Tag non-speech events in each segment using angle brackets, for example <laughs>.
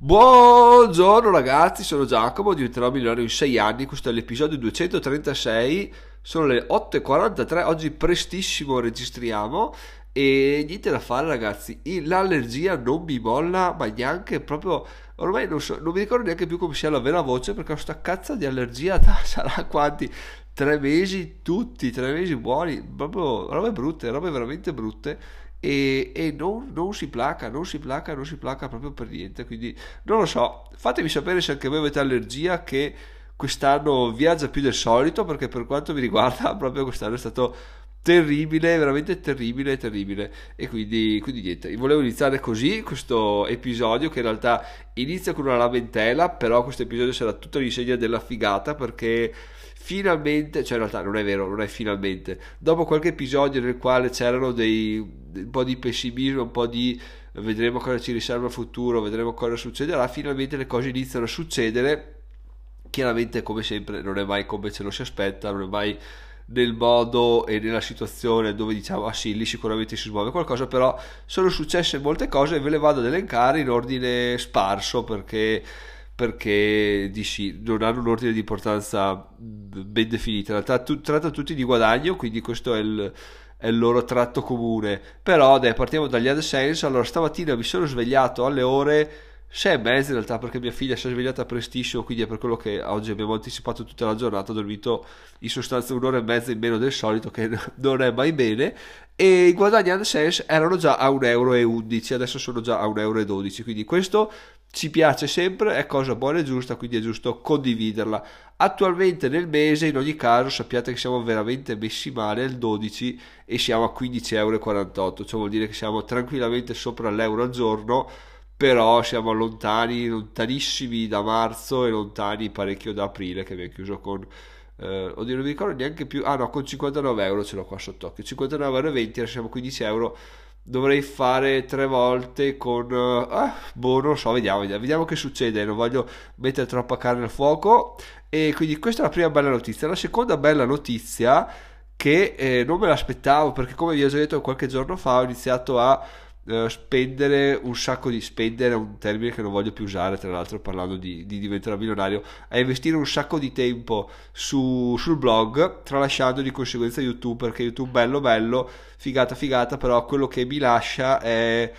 Buongiorno ragazzi, sono Giacomo, diventerò milionario in 6 anni, questo è l'episodio 236, sono le 8.43, oggi prestissimo registriamo. E niente da fare ragazzi, l'allergia non mi molla ma neanche proprio, ormai non, so, non mi ricordo neanche più come sia la vera voce perché ho sta cazzo di allergia da <laughs> sarà quanti, tre mesi tutti, tre mesi buoni, proprio robe brutte, robe veramente brutte e, e non, non, si placa, non si placa, non si placa proprio per niente. Quindi non lo so, fatemi sapere se anche voi avete allergia che quest'anno viaggia più del solito perché per quanto mi riguarda <laughs> proprio quest'anno è stato terribile, veramente terribile, terribile. E quindi, quindi niente, volevo iniziare così questo episodio che in realtà inizia con una lamentela, però questo episodio sarà tutto l'insegna della figata perché finalmente, cioè in realtà non è vero, non è finalmente, dopo qualche episodio nel quale c'erano dei, un po' di pessimismo, un po' di vedremo cosa ci riserva il futuro, vedremo cosa succederà, finalmente le cose iniziano a succedere, chiaramente come sempre non è mai come ce lo si aspetta, non è mai nel modo e nella situazione dove diciamo ah sì lì sicuramente si smuove qualcosa però sono successe molte cose e ve le vado ad elencare in ordine sparso perché perché dici, non hanno un ordine di importanza ben definito. In realtà tu, trattano tutti di guadagno, quindi questo è il, è il loro tratto comune. Però dai, partiamo dagli AdSense. Allora, stamattina mi sono svegliato alle ore 6 e mezza in realtà perché mia figlia si è svegliata prestissimo, quindi è per quello che oggi abbiamo anticipato tutta la giornata, ho dormito in sostanza un'ora e mezza in meno del solito, che <laughs> non è mai bene. E i guadagni AdSense erano già a 1,11 euro, adesso sono già a 1,12 euro, quindi questo ci piace sempre, è cosa buona e giusta, quindi è giusto condividerla. Attualmente nel mese, in ogni caso, sappiate che siamo veramente messi male il 12 e siamo a 15,48 euro, cioè vuol dire che siamo tranquillamente sopra l'euro al giorno, però siamo lontani, lontanissimi da marzo e lontani parecchio da aprile che abbiamo chiuso con... Eh, oddio, non mi ricordo neanche più. Ah no, con 59 euro ce l'ho qua sott'occhio. 59,20 euro, siamo a 15 euro dovrei fare tre volte con... Uh, boh, non so, vediamo, vediamo, vediamo che succede, non voglio mettere troppa carne al fuoco. E quindi questa è la prima bella notizia. La seconda bella notizia che eh, non me l'aspettavo perché come vi ho già detto qualche giorno fa ho iniziato a eh, spendere un sacco di spendere è un termine che non voglio più usare tra l'altro parlando di, di diventare milionario a investire un sacco di tempo su, sul blog tralasciando di conseguenza youtube perché youtube bello bello figata figata però quello che mi lascia è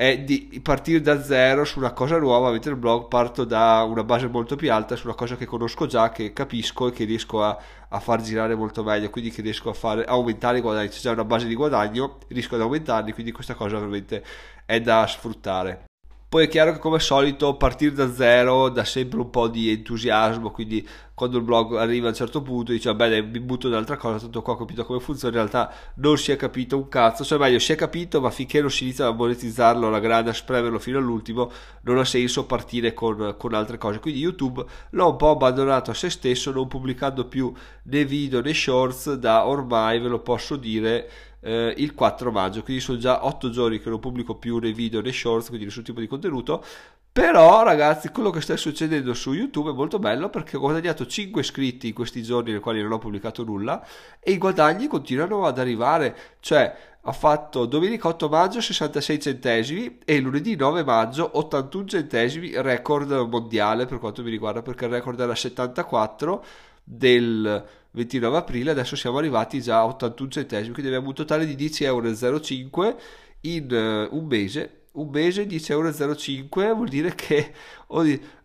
è di partire da zero su una cosa nuova, mentre il blog parto da una base molto più alta su una cosa che conosco già, che capisco e che riesco a, a far girare molto meglio, quindi che riesco a fare aumentare i guadagni. C'è già una base di guadagno, riesco ad aumentarli, quindi questa cosa veramente è da sfruttare. Poi è chiaro che come al solito partire da zero dà sempre un po' di entusiasmo, quindi quando il blog arriva a un certo punto dice vabbè mi butto in un'altra cosa, tanto qua ho capito come funziona, in realtà non si è capito un cazzo, cioè meglio si è capito ma finché non si inizia a monetizzarlo alla grande, a spremerlo fino all'ultimo, non ha senso partire con, con altre cose. Quindi YouTube l'ho un po' abbandonato a se stesso, non pubblicando più né video né shorts da ormai ve lo posso dire eh, il 4 maggio, quindi sono già 8 giorni che non pubblico più nei video nei shorts, quindi nessun tipo di contenuto. Però ragazzi, quello che sta succedendo su YouTube è molto bello perché ho guadagnato 5 iscritti in questi giorni nei quali non ho pubblicato nulla e i guadagni continuano ad arrivare, cioè ha fatto domenica 8 maggio 66 centesimi e lunedì 9 maggio 81 centesimi, record mondiale per quanto mi riguarda perché il record era 74 del 29 aprile, adesso siamo arrivati già a 81 centesimi, quindi abbiamo un totale di 10,05 euro in uh, un mese. Un mese 10,05 euro vuol dire che <laughs>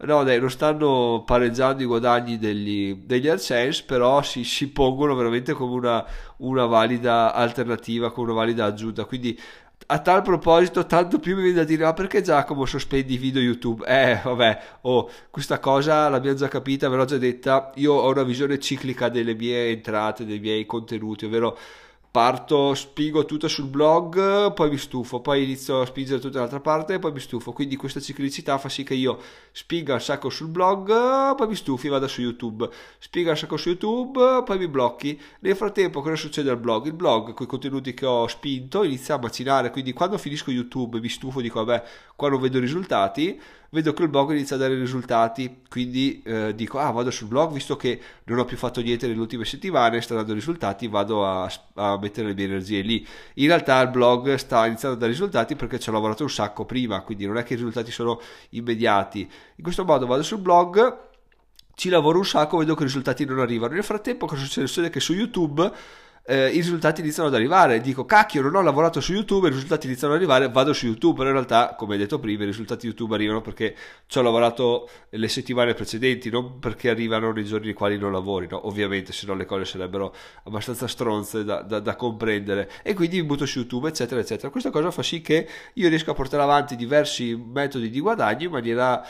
no, dai, non stanno pareggiando i guadagni degli, degli AdSense, però si, si pongono veramente come una, una valida alternativa, come una valida aggiunta. Quindi a tal proposito, tanto più mi viene da dire: ma perché Giacomo sospendi i video YouTube? Eh, vabbè, oh, questa cosa l'abbiamo già capita, ve l'ho già detta. Io ho una visione ciclica delle mie entrate, dei miei contenuti, ovvero parto, spiego tutto sul blog, poi mi stufo, poi inizio a spingere tutta l'altra parte poi mi stufo. Quindi questa ciclicità fa sì che io spinga un sacco sul blog, poi mi stufi vado su YouTube. Spinga un sacco su YouTube, poi mi blocchi. Nel frattempo cosa succede al blog? Il blog con i contenuti che ho spinto inizia a macinare, quindi quando finisco YouTube mi stufo, dico vabbè, qua non vedo risultati vedo che il blog inizia a dare risultati, quindi eh, dico ah vado sul blog visto che non ho più fatto niente nelle ultime settimane, sta dando risultati, vado a, a mettere le mie energie lì. In realtà il blog sta iniziando a dare risultati perché ci ho lavorato un sacco prima, quindi non è che i risultati sono immediati. In questo modo vado sul blog ci lavoro un sacco, vedo che i risultati non arrivano. Nel frattempo, cosa succede? Succede che su YouTube eh, i risultati iniziano ad arrivare. Dico, cacchio, non ho lavorato su YouTube, i risultati iniziano ad arrivare, vado su YouTube. Però in realtà, come detto prima, i risultati YouTube arrivano perché ci ho lavorato le settimane precedenti, non perché arrivano nei giorni nei quali non lavori, no? Ovviamente, se no le cose sarebbero abbastanza stronze da, da, da comprendere. E quindi mi butto su YouTube, eccetera, eccetera. Questa cosa fa sì che io riesca a portare avanti diversi metodi di guadagno in maniera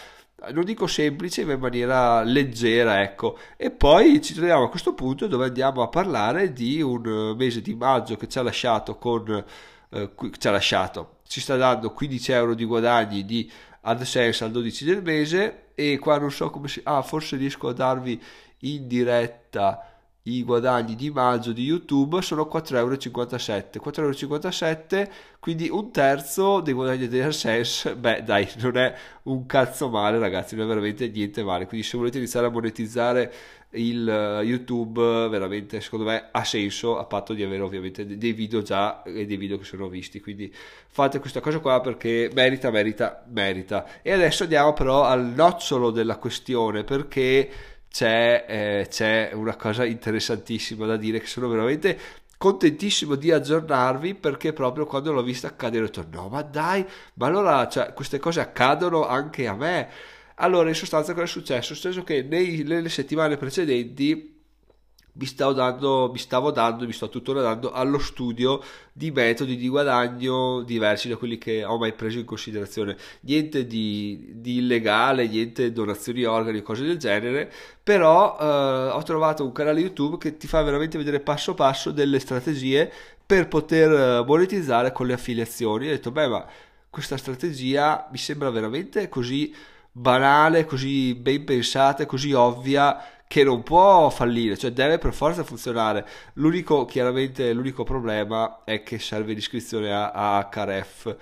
non dico semplice, in maniera leggera, ecco. E poi ci troviamo a questo punto dove andiamo a parlare di un mese di maggio che ci ha lasciato con... Eh, ci ha lasciato, ci sta dando 15 euro di guadagni di AdSense al 12 del mese e qua non so come si... Ah, forse riesco a darvi in diretta i guadagni di maggio di YouTube sono 4,57 euro. 4,57 quindi un terzo dei guadagni di AdSense. <laughs> Beh, dai, non è un cazzo male, ragazzi, non è veramente niente male. Quindi, se volete iniziare a monetizzare il uh, YouTube, veramente secondo me ha senso a patto di avere ovviamente dei video già e dei video che sono visti. Quindi fate questa cosa qua perché merita, merita, merita. E adesso andiamo però al nocciolo della questione perché c'è, eh, c'è una cosa interessantissima da dire che sono veramente contentissimo di aggiornarvi perché proprio quando l'ho vista accadere ho detto no ma dai ma allora cioè, queste cose accadono anche a me allora in sostanza cosa è successo? è successo che nei, nelle settimane precedenti mi stavo dando, mi stavo dando, mi sto tuttora dando allo studio di metodi di guadagno diversi da quelli che ho mai preso in considerazione. Niente di, di illegale, niente donazioni organi, cose del genere, però eh, ho trovato un canale YouTube che ti fa veramente vedere passo passo delle strategie per poter eh, monetizzare con le affiliazioni. Ho detto, beh, ma questa strategia mi sembra veramente così banale, così ben pensata, così ovvia che non può fallire, cioè deve per forza funzionare. L'unico, chiaramente, l'unico problema è che serve l'iscrizione a, a HRF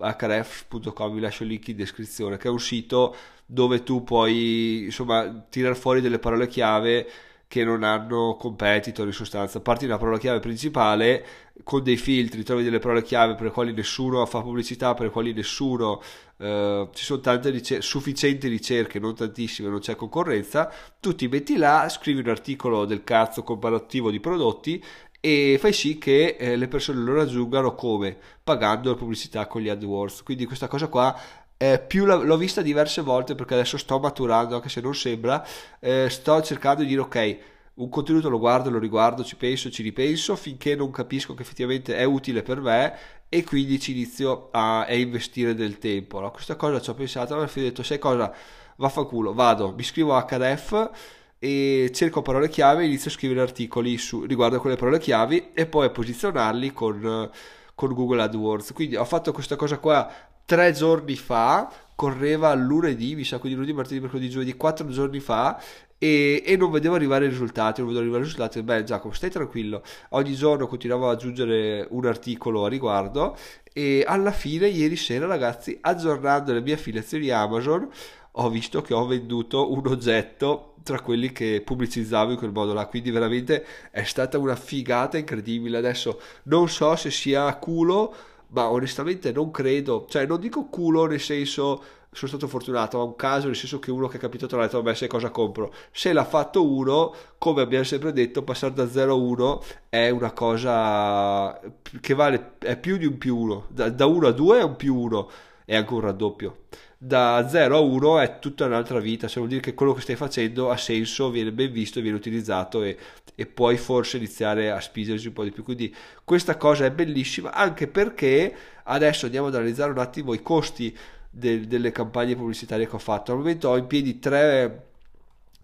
href.com, vi lascio il link in descrizione, che è un sito dove tu puoi insomma tirare fuori delle parole chiave che non hanno competitor in sostanza. Parti da una parola chiave principale con dei filtri, trovi delle parole chiave per le quali nessuno fa pubblicità, per le quali nessuno Uh, ci sono tante ricer- sufficienti ricerche, non tantissime, non c'è concorrenza. Tu ti metti là, scrivi un articolo del cazzo comparativo di prodotti e fai sì che eh, le persone lo raggiungano come? Pagando la pubblicità con gli AdWords. Quindi questa cosa qua eh, più la, l'ho vista diverse volte perché adesso sto maturando, anche se non sembra, eh, sto cercando di dire ok, un contenuto lo guardo, lo riguardo, ci penso, ci ripenso finché non capisco che effettivamente è utile per me e quindi ci inizio a, a investire del tempo. Allora, questa cosa ci ho pensato, alla fine ho detto sai cosa, vaffanculo, vado, mi scrivo HDF e cerco parole chiave inizio a scrivere articoli su, riguardo a quelle parole chiave e poi a posizionarli con, con Google AdWords. Quindi ho fatto questa cosa qua tre giorni fa, correva lunedì, mi sa quindi lunedì, martedì, mercoledì, giovedì, quattro giorni fa e, e, non vedevo arrivare i risultati, non vedevo arrivare i risultati, beh Giacomo stai tranquillo, ogni giorno continuavo ad aggiungere un articolo a riguardo e alla fine ieri sera ragazzi aggiornando le mie affiliazioni Amazon ho visto che ho venduto un oggetto tra quelli che pubblicizzavo in quel modo là. Quindi veramente è stata una figata incredibile. Adesso non so se sia culo ma onestamente non credo, cioè non dico culo nel senso sono stato fortunato, ma un caso nel senso che uno che ha capito ha detto vabbè sai cosa compro, se l'ha fatto uno, come abbiamo sempre detto, passare da 0 a 1 è una cosa che vale, è più di un più 1, da, da 1 a 2 è un più 1, è anche un raddoppio da 0 a 1 è tutta un'altra vita, cioè vuol dire che quello che stai facendo ha senso, viene ben visto, viene utilizzato e, e puoi forse iniziare a spingersi un po' di più. Quindi questa cosa è bellissima anche perché adesso andiamo ad analizzare un attimo i costi de, delle campagne pubblicitarie che ho fatto. Al momento ho in piedi tre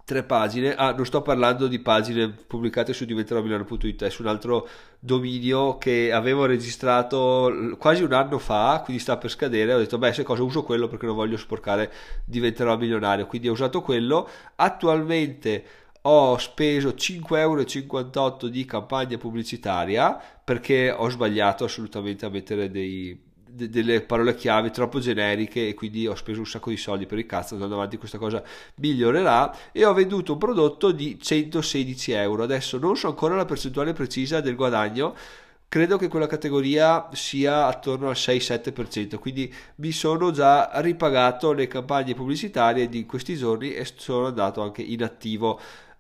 tre pagine. Ah, non sto parlando di pagine pubblicate su diventeromilano.it, è su un altro dominio che avevo registrato quasi un anno fa, quindi sta per scadere. Ho detto, beh, se cosa uso quello perché non voglio sporcare diventerò milionario. Quindi ho usato quello. Attualmente ho speso 5,58 euro di campagna pubblicitaria perché ho sbagliato assolutamente a mettere dei de- delle parole chiave troppo generiche e quindi ho speso un sacco di soldi per il cazzo andando avanti questa cosa migliorerà. E ho venduto un prodotto di 116 euro. Adesso non so ancora la percentuale precisa del guadagno. Credo che quella categoria sia attorno al 6-7%, quindi mi sono già ripagato le campagne pubblicitarie di questi giorni e sono andato anche in attivo.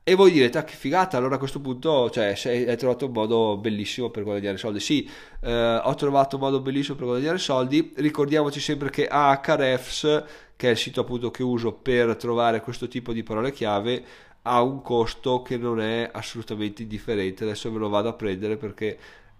E voi direte, ah che figata, allora a questo punto cioè, hai trovato un modo bellissimo per guadagnare soldi. Sì, eh, ho trovato un modo bellissimo per guadagnare soldi. Ricordiamoci sempre che Ahrefs, che è il sito appunto che uso per trovare questo tipo di parole chiave, ha un costo che non è assolutamente indifferente. Adesso ve lo vado a prendere perché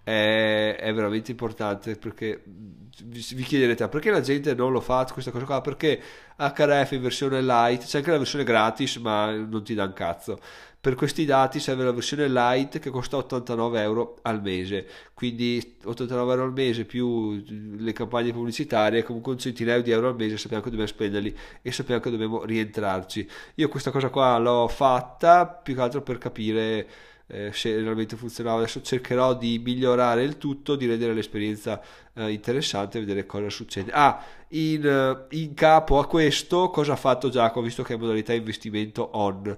è, è veramente importante perché vi, vi chiederete ah, perché la gente non lo fa questa cosa qua? Perché HRF in versione light? C'è anche la versione gratis ma non ti dà un cazzo. Per questi dati serve la versione light che costa 89 euro al mese. Quindi 89 euro al mese più le campagne pubblicitarie comunque un centinaio di euro al mese sappiamo che dobbiamo spenderli e sappiamo che dobbiamo rientrarci. Io questa cosa qua l'ho fatta più che altro per capire eh, realmente funzionava. Adesso cercherò di migliorare il tutto, di rendere l'esperienza eh, interessante e vedere cosa succede. Ah, in, eh, in, capo a questo, cosa ha fatto Giacomo, visto che è modalità investimento on?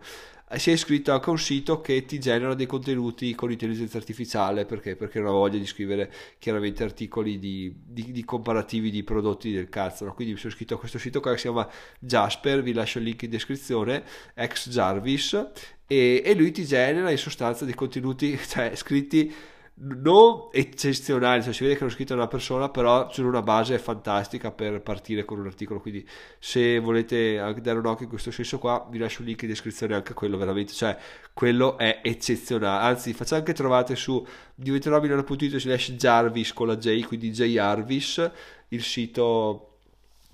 Si è iscritto anche a un sito che ti genera dei contenuti con intelligenza artificiale perché? Perché non ha voglia di scrivere chiaramente articoli di, di, di comparativi di prodotti del cazzo. No? Quindi mi sono iscritto a questo sito che si chiama Jasper, vi lascio il link in descrizione, ex Jarvis, e, e lui ti genera in sostanza dei contenuti <laughs> cioè, scritti non eccezionali, cioè si vede che hanno scritto una persona, però sono una base fantastica per partire con un articolo. Quindi, se volete anche dare un occhio in questo senso, qua vi lascio il link in descrizione anche quello, veramente, cioè quello è eccezionale. Anzi, faccio anche trovate su diventerò.it slash Jarvis con la J, quindi Jarvis, il sito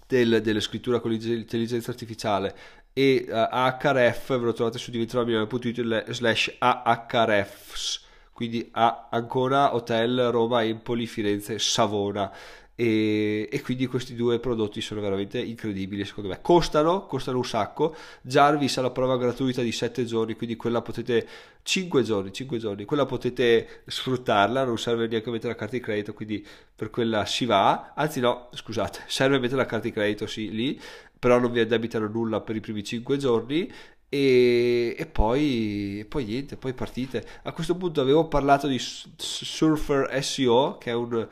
del, della con l'intelligenza artificiale e uh, Href ve lo trovate su diventerò.it slash ahrefs quindi a ancora Hotel Roma, Empoli, Firenze, Savona. E, e, quindi questi due prodotti sono veramente incredibili secondo me. Costano, costano un sacco. Jarvis ha la prova gratuita di 7 giorni quindi quella potete 5 giorni, 5 giorni quella potete sfruttarla non serve neanche mettere la carta di credito quindi per quella si va. Anzi no scusate serve mettere la carta di credito sì lì però non vi addebitano nulla per i primi 5 giorni e, e, poi, poi, niente, poi partite. A questo punto avevo parlato di Surfer SEO, che è un,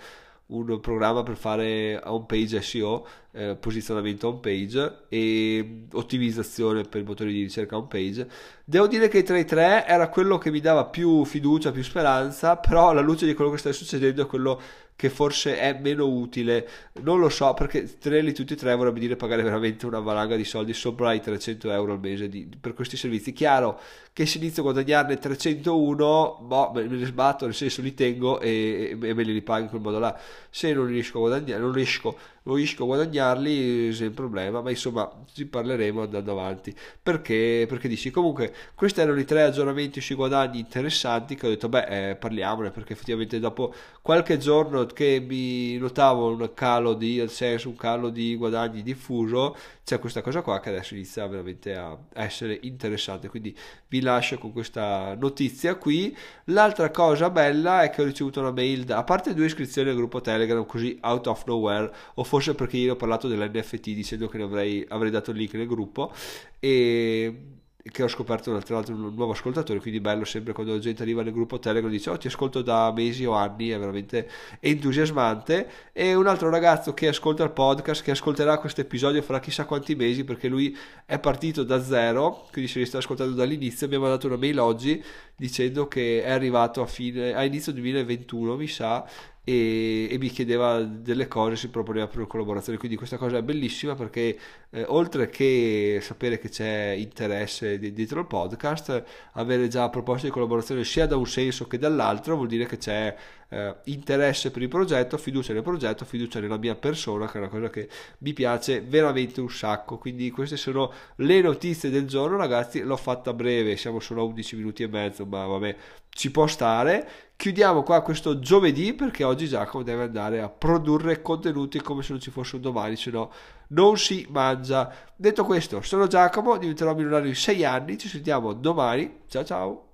un programma per fare home page SEO, eh, posizionamento home page e ottimizzazione per i motori di ricerca home page. Devo dire che tra i tre era quello che mi dava più fiducia, più speranza, però alla luce di quello che sta succedendo è quello forse è meno utile, non lo so perché tenerli tutti e tre vorrebbe dire pagare veramente una valanga di soldi sopra i 300 euro al mese di, per questi servizi. Chiaro che se inizio a guadagnarne 301, boh, me ne sbatto, nel senso li tengo e, e me li ripago in quel modo là. Se non riesco a guadagnare, non riesco riesco a guadagnarli senza problema, ma insomma ci parleremo andando avanti. Perché? Perché dici comunque questi erano i tre aggiornamenti sui guadagni interessanti che ho detto beh eh, parliamone perché effettivamente dopo qualche giorno che mi notavo un calo di AdSense, un calo di guadagni diffuso, c'è questa cosa qua che adesso inizia veramente a essere interessante. Quindi vi lascio con questa notizia qui. L'altra cosa bella è che ho ricevuto una mail, da, a parte due iscrizioni al gruppo Telegram così out of nowhere, o forse perché io ho parlato dell'NFT dicendo che ne avrei, avrei dato il link nel gruppo e che ho scoperto tra l'altro un nuovo ascoltatore quindi bello sempre quando la gente arriva nel gruppo Telegram e dice oh ti ascolto da mesi o anni è veramente entusiasmante. E un altro ragazzo che ascolta il podcast che ascolterà questo episodio fra chissà quanti mesi perché lui è partito da zero quindi se li sta ascoltando dall'inizio mi ha mandato una mail oggi dicendo che è arrivato a, fine, a inizio 2021 mi sa e, e, mi chiedeva delle cose, si proponeva per collaborazione. Quindi questa cosa è bellissima perché eh, oltre che sapere che c'è interesse dietro il podcast, avere già proposte di collaborazione sia da un senso che dall'altro vuol dire che c'è eh, interesse per il progetto, fiducia nel progetto, fiducia nella mia persona, che è una cosa che mi piace veramente un sacco. Quindi queste sono le notizie del giorno, ragazzi. L'ho fatta breve, siamo solo a 11 minuti e mezzo, ma vabbè, ci può stare. Chiudiamo qua questo giovedì perché oggi Giacomo deve andare a produrre contenuti come se non ci fosse un domani, se no non si mangia. Detto questo, sono Giacomo, diventerò milionario in 6 anni, ci sentiamo domani. Ciao ciao!